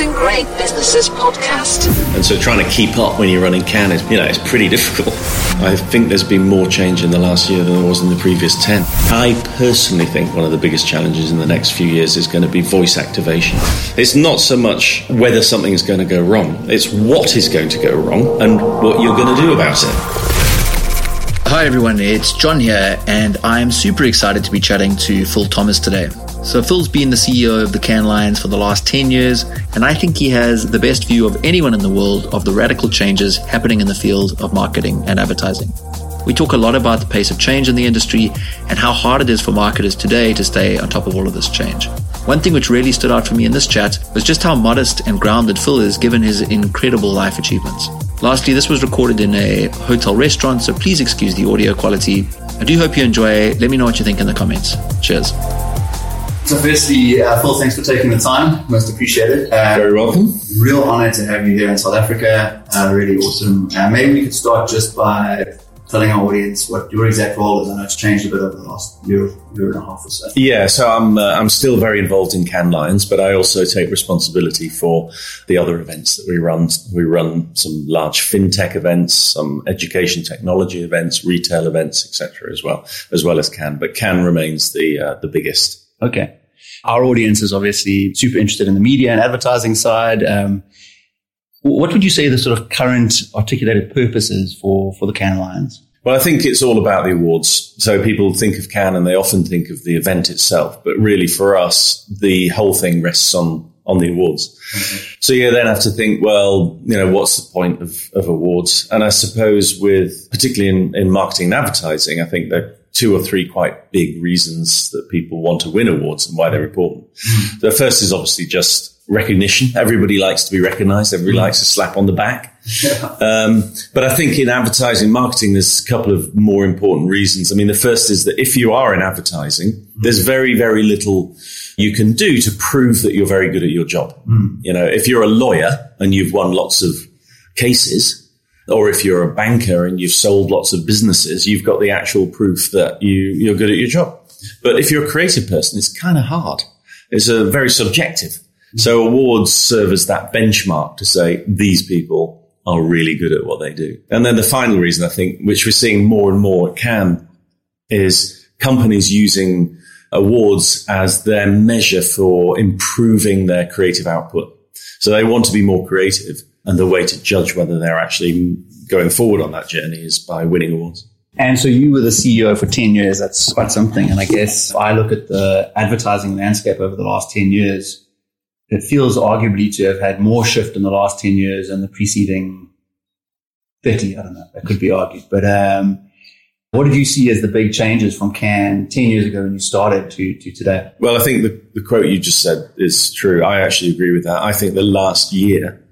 Building Great Businesses podcast. And so trying to keep up when you're running Cannes is, you know, it's pretty difficult. I think there's been more change in the last year than there was in the previous 10. I personally think one of the biggest challenges in the next few years is going to be voice activation. It's not so much whether something is going to go wrong, it's what is going to go wrong and what you're going to do about it. Hi everyone, it's John here, and I'm super excited to be chatting to Phil Thomas today. So, Phil's been the CEO of the Cannes Lions for the last 10 years, and I think he has the best view of anyone in the world of the radical changes happening in the field of marketing and advertising. We talk a lot about the pace of change in the industry and how hard it is for marketers today to stay on top of all of this change. One thing which really stood out for me in this chat was just how modest and grounded Phil is given his incredible life achievements. Lastly, this was recorded in a hotel restaurant, so please excuse the audio quality. I do hope you enjoy. Let me know what you think in the comments. Cheers. So, firstly, uh, Phil, thanks for taking the time. Most appreciated. Uh, Very welcome. Real honor to have you here in South Africa. Uh, really awesome. Uh, maybe we could start just by telling our audience what your exact role is. I know it's changed a bit over the last year, year and a half or so. Yeah, so I'm uh, I'm still very involved in Cannes Lions, but I also take responsibility for the other events that we run. We run some large fintech events, some education technology events, retail events, etc. as well, as well as Cannes. But Cannes remains the uh, the biggest. Okay. Our audience is obviously super interested in the media and advertising side. Um, what would you say the sort of current articulated purpose is for, for the Cannes Lions? Well, I think it's all about the awards. So people think of Cannes and they often think of the event itself, but really for us, the whole thing rests on, on the awards. Mm-hmm. So you then have to think, well, you know, what's the point of, of awards? And I suppose with, particularly in, in marketing and advertising, I think are two or three quite big reasons that people want to win awards and why they're important. Mm-hmm. The first is obviously just recognition. Everybody likes to be recognized. Everybody mm. likes a slap on the back. Um, but I think in advertising marketing, there's a couple of more important reasons. I mean, the first is that if you are in advertising, mm. there's very, very little you can do to prove that you're very good at your job. Mm. You know, if you're a lawyer and you've won lots of cases, or if you're a banker and you've sold lots of businesses, you've got the actual proof that you, you're good at your job. But if you're a creative person, it's kind of hard. It's a very subjective. So awards serve as that benchmark to say these people are really good at what they do. And then the final reason I think, which we're seeing more and more at Cannes, is companies using awards as their measure for improving their creative output. So they want to be more creative and the way to judge whether they're actually going forward on that journey is by winning awards. And so you were the CEO for 10 years. That's quite something. And I guess if I look at the advertising landscape over the last 10 years, it feels arguably to have had more shift in the last 10 years than the preceding 30. I don't know. That could be argued. But, um, what did you see as the big changes from Cannes 10 years ago when you started to, to today? Well, I think the, the quote you just said is true. I actually agree with that. I think the last year,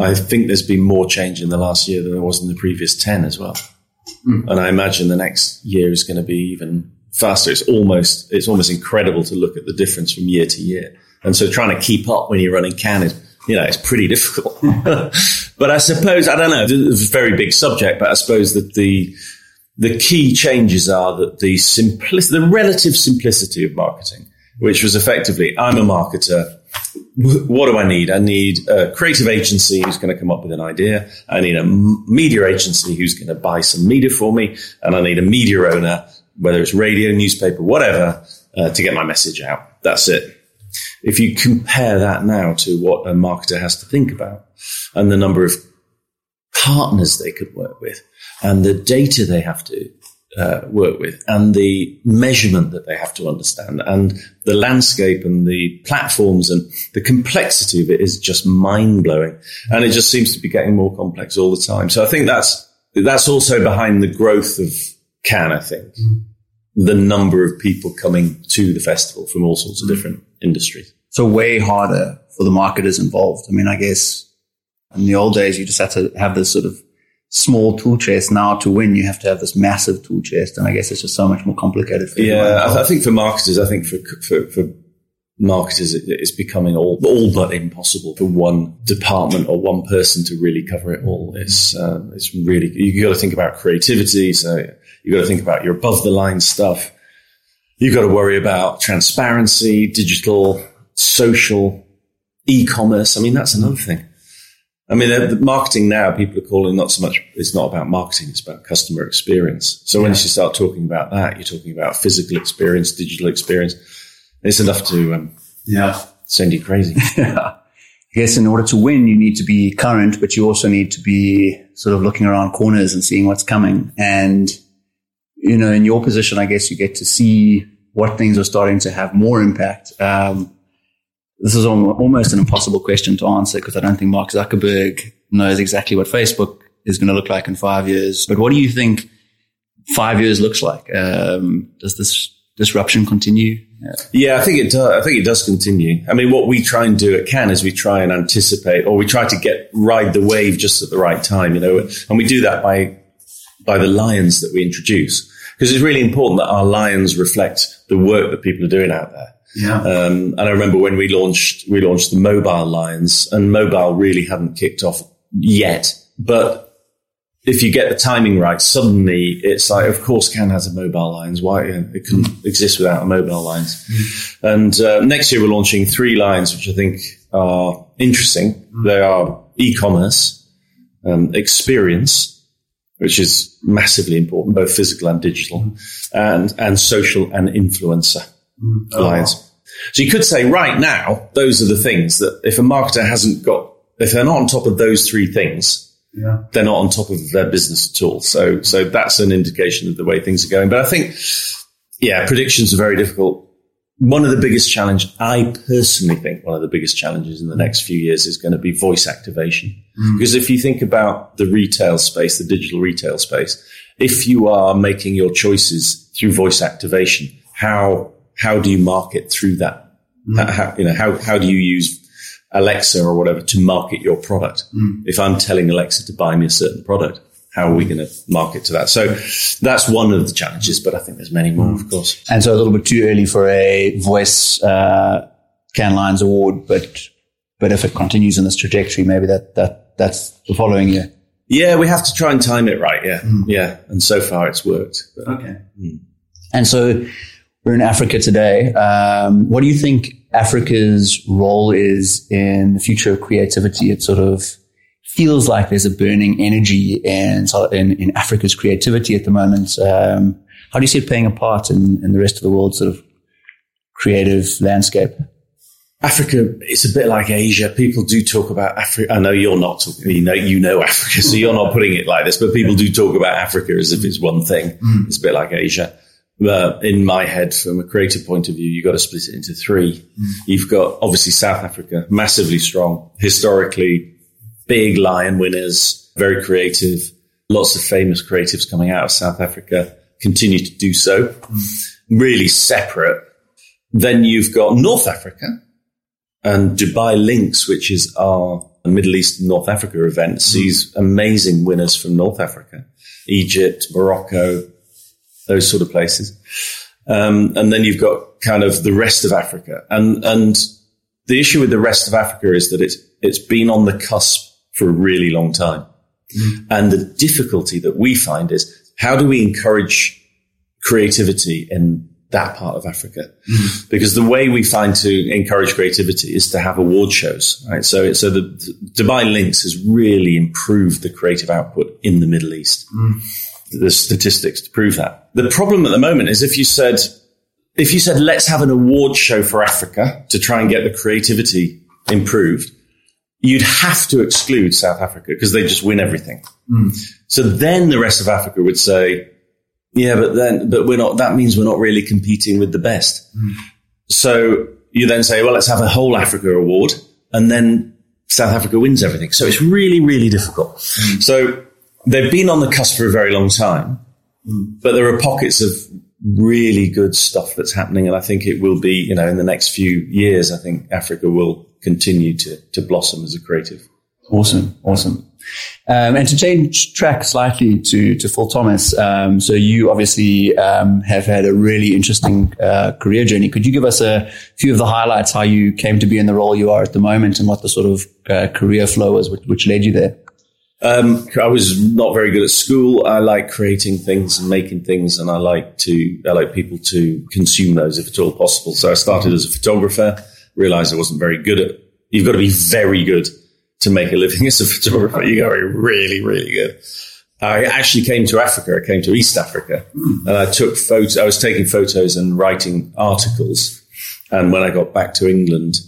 I think there's been more change in the last year than there was in the previous 10 as well. Mm. And I imagine the next year is going to be even faster. It's almost, it's almost incredible to look at the difference from year to year. And so trying to keep up when you're running Cannes is, you know, it's pretty difficult. but I suppose, I don't know, it's a very big subject, but I suppose that the, the key changes are that the simplicity, the relative simplicity of marketing, which was effectively, I'm a marketer. What do I need? I need a creative agency who's going to come up with an idea. I need a media agency who's going to buy some media for me. And I need a media owner, whether it's radio, newspaper, whatever, uh, to get my message out. That's it. If you compare that now to what a marketer has to think about and the number of partners they could work with and the data they have to uh, work with and the measurement that they have to understand and the landscape and the platforms and the complexity of it is just mind blowing. And it just seems to be getting more complex all the time. So I think that's, that's also behind the growth of Cannes, I think. Mm the number of people coming to the festival from all sorts of mm. different industries. So way harder for the marketers involved. I mean, I guess in the old days, you just had to have this sort of small tool chest. Now to win, you have to have this massive tool chest. And I guess it's just so much more complicated. For yeah. I, I, think for marketers, I think for, for, for marketers, it, it's becoming all, all but impossible for one department or one person to really cover it all. It's, uh, it's really, you got to think about creativity. So You've got to think about your above the line stuff. You've got to worry about transparency, digital, social, e-commerce. I mean, that's another thing. I mean, the, marketing now, people are calling not so much, it's not about marketing, it's about customer experience. So once you start talking about that, you're talking about physical experience, digital experience. It's enough to um, Yeah. send you crazy. yeah. I guess in order to win, you need to be current, but you also need to be sort of looking around corners and seeing what's coming. And, you know, in your position, I guess you get to see what things are starting to have more impact. Um, this is almost an impossible question to answer because I don't think Mark Zuckerberg knows exactly what Facebook is going to look like in five years. But what do you think five years looks like? Um, does this disruption continue? Yeah. I think it does. I think it does continue. I mean, what we try and do at Cannes is we try and anticipate, or we try to get ride the wave just at the right time, you know, and we do that by by the lions that we introduce because it's really important that our lions reflect the work that people are doing out there. Yeah. Um, and I remember when we launched, we launched the mobile Lions and mobile really hadn't kicked off yet. But if you get the timing right, suddenly it's like, of course, Cannes has a mobile Lions. Why it couldn't exist without a mobile Lions? And uh, next year we're launching three Lions, which I think are interesting. They are e-commerce, um, experience, which is massively important, both physical and digital, and and social and influencer Mm. Oh, Lions. So you could say right now, those are the things that if a marketer hasn't got, if they're not on top of those three things, Yeah. they're not on top of their business at all. So, so that's an indication of the way things are going. But I think, yeah, predictions are very difficult. One of the biggest challenge, I personally think one of the biggest challenges in the next few years is going to be voice activation. Mm. Because if you think about the retail space, the digital retail space, if you are making your choices through voice activation, how, how do you market through that? Mm. How- How, you know, how, how do you use Alexa or whatever to market your product? Mm. If I'm telling Alexa to buy me a certain product, how are we going to market to that? So that's one of the challenges, but I think there's many more, of mm. course. And so a little bit too early for a voice uh, Cannes Lions award, but but if it continues in this trajectory, maybe that that that's the following year. Yeah, we have to try and time it right. Yeah. Yeah. And so far it's worked. But Okay. And so we're in Africa today. Um, what do you think Africa's role is in the future of creativity? It sort of feels like there's a burning energy in, in, in Africa's creativity at the moment. Um, how do you see it playing a part in, in the rest of the world's sort of creative landscape? Africa, it's a bit like Asia. People do talk about Africa. I know you're not talking, you know, you know Africa, so you're not putting it like this, but people do talk about Africa as if it's one thing. It's a bit like Asia. In my head, from a creative point of view, you've got to split it into three. Mm-hmm. You've got obviously South Africa, massively strong, historically big lion winners, very creative, lots of famous creatives coming out of South Africa, continue to do so, mm-hmm. really separate. Then you've got North Africa, and Dubai Lynx, which is our Middle East and North Africa event, mm-hmm. sees amazing winners from North Africa, Egypt, Morocco, those sort of places. Um, and then you've got kind of the rest of Africa. And, and the issue with the rest of Africa is that it's, it's been on the cusp for a really long time. Mm-hmm. And the difficulty that we find is how do we encourage creativity in that part of Africa? Mm-hmm. Because the way we find to encourage creativity is to have award shows, right? So, so the, the Dubai Lynx has really improved the creative output in the Middle East. Mm-hmm. There's statistics to prove that. The problem at the moment is if you said, if you said, let's have an award show for Africa to try and get the creativity improved, you'd have to exclude South Africa because they just win everything. Hmm. So then the rest of Africa would say, yeah, but then, but we're not, that means we're not really competing with the best. Hmm. So you then say, well, let's have a whole Africa award and then South Africa wins everything. So it's really, really difficult. Hmm. So they've been on the cusp for a very long time, but there are pockets of really good stuff that's happening. And I think it will be, you know, in the next few years, I think Africa will continue to, to blossom as a creative. Awesome, awesome. Um, and to change track slightly to to Phil Thomas, um, so you obviously um, have had a really interesting uh, career journey. Could you give us a few of the highlights how you came to be in the role you are at the moment, and what the sort of uh, career flow was which, which led you there? Um, I was not very good at school. I like creating things and making things, and I like to I like people to consume those if at all possible. So I started as a photographer. Realized I wasn't very good at You've got to be very good to make a living as a photographer. You got to be really, really good. I actually came to Africa. I came to East Africa and I took photos. I was taking photos and writing articles. And when I got back to England,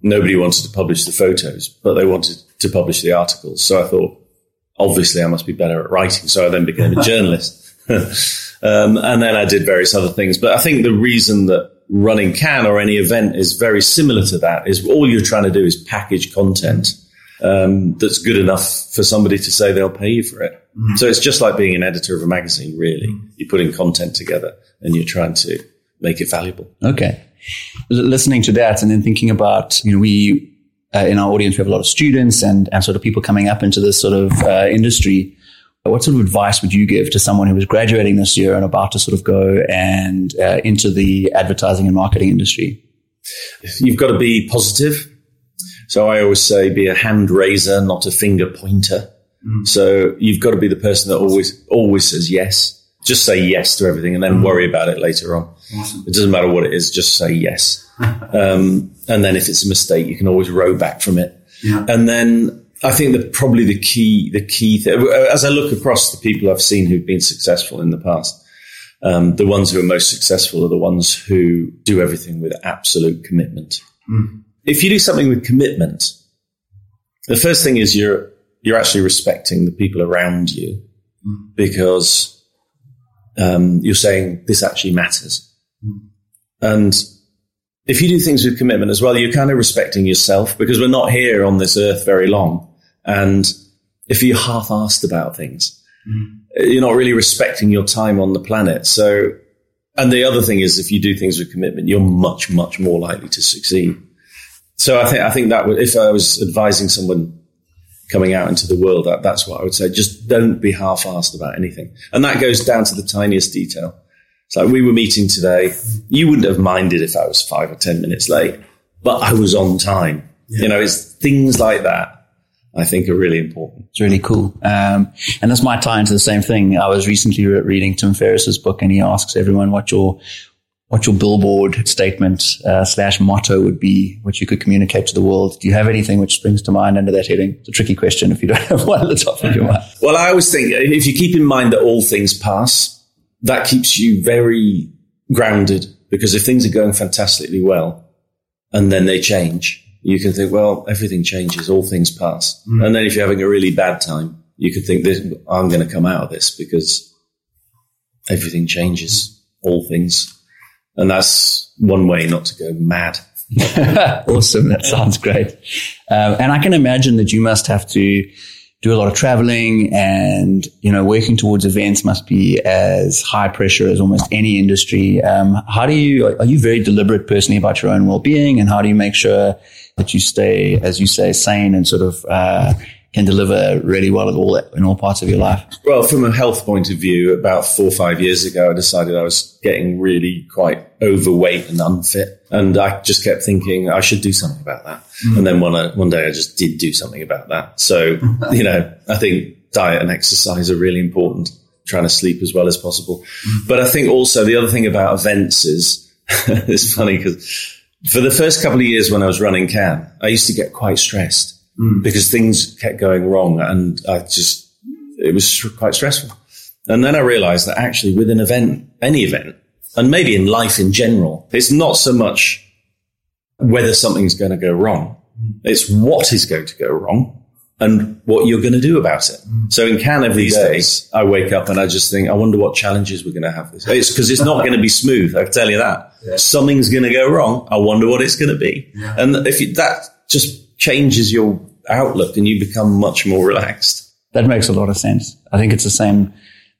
nobody wanted to publish the photos, but they wanted to publish the articles. So I thought, obviously I must be better at writing. So I then became a journalist. um, and then I did various other things. But I think the reason that running Cannes or any event is very similar to that is all you're trying to do is package content um, that's good enough for somebody to say they'll pay you for it. Mm-hmm. So it's just like being an editor of a magazine, really. Mm-hmm. You're putting content together and you're trying to make it valuable. Okay. L- listening to that and then thinking about, you know, we, uh, in our audience, we have a lot of students and, and sort of people coming up into this sort of uh, industry. What sort of advice would you give to someone who is graduating this year and about to sort of go and uh, into the advertising and marketing industry? You've got to be positive. So I always say be a hand raiser, not a finger pointer. Mm. So you've got to be the person that always, always says yes. Just say yes to everything and then mm. worry about it later on. Awesome. It doesn't matter what it is, just say yes. um, and then if it's a mistake, you can always row back from it. Yeah. And then I think that probably the key, the key thing, as I look across the people I've seen who've been successful in the past, um, the ones who are most successful are the ones who do everything with absolute commitment. Mm. If you do something with commitment, the first thing is you're you're actually respecting the people around you mm. because um, you're saying this actually matters. Mm. And if you do things with commitment as well, you're kind of respecting yourself because we're not here on this earth very long. And if you're half-assed about things, mm. you're not really respecting your time on the planet. So, and the other thing is, if you do things with commitment, you're much, much more likely to succeed. So I think I think that if I was advising someone coming out into the world, that, that's what I would say. Just don't be half-assed about anything, and that goes down to the tiniest detail. It's like we were meeting today. You wouldn't have minded if I was five or ten minutes late, but I was on time. Yeah. You know, it's things like that. I think are really important. It's really cool. Um, and this might tie into the same thing. I was recently reading Tim Ferriss's book and he asks everyone what your, what your billboard statement uh, slash motto would be, which you could communicate to the world. Do you have anything which springs to mind under that heading? It's a tricky question if you don't have one at the top of your mind. Well, I always think if you keep in mind that all things pass, that keeps you very grounded because if things are going fantastically well and then they change, you can think, well, everything changes, all things pass. Mm. And then if you're having a really bad time, you could think, this, I'm going to come out of this because everything changes, all things and that's one way not to go mad. awesome. That sounds great. Um, and I can imagine that you must have to do a lot of traveling and, you know, working towards events must be as high pressure as almost any industry. Um, how do you, are you very deliberate personally about your own well-being and how do you make sure that you stay, as you say, sane and sort of, uh, can deliver really well in all in all parts of your life? Well, from a health point of view, about four or five years ago, I decided I was getting really quite overweight and unfit, and I just kept thinking I should do something about that. Mm. And then one uh, one day, I just did do something about that. So you know, I think diet and exercise are really important. Trying to sleep as well as possible, mm. but I think also the other thing about events is it's funny because for the first couple of years when I was running Cannes, I used to get quite stressed mm. because things kept going wrong and I just, it was quite stressful. And then I realized that actually with an event, any event, and maybe in life in general, it's not so much whether something's going to go wrong. It's what is going to go wrong and what you're going to do about it. Mm. So in Cannes these days, I wake up and I just think, I wonder what challenges we're going to have this. It's because it's not going to be smooth. I can tell you that. Yeah. Something's going to go wrong. I wonder what it's going to be. Yeah. And if you, that just changes your outlook and you become much more relaxed. That makes a lot of sense. I think it's the same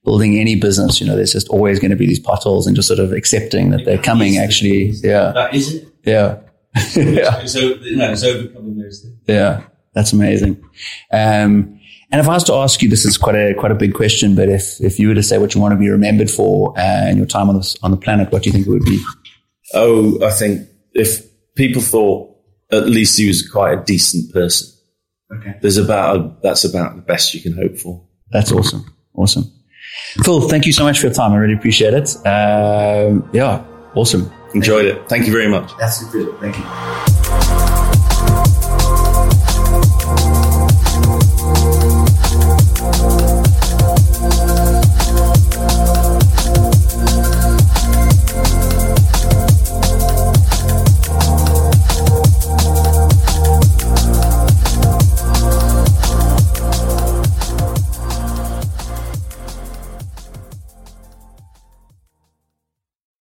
building any business. You know, there's just always going to be these potholes and just sort of accepting that they're coming actually. Yeah. That is it. Yeah. yeah. So, you know, it's overcoming those things. Yeah. That's amazing. Um, and if I was to ask you, this is quite a quite a big question, but if if you were to say what you want to be remembered for uh, in your time on the on the planet, what do you think it would be? Oh, I think if people thought at least he was quite a decent person. Okay. There's about a, that's about the best you can hope for. That's awesome. Awesome. Phil, thank you so much for your time. I really appreciate it. Um, yeah, awesome. Enjoyed it. Thank you very much. That's good. Thank you.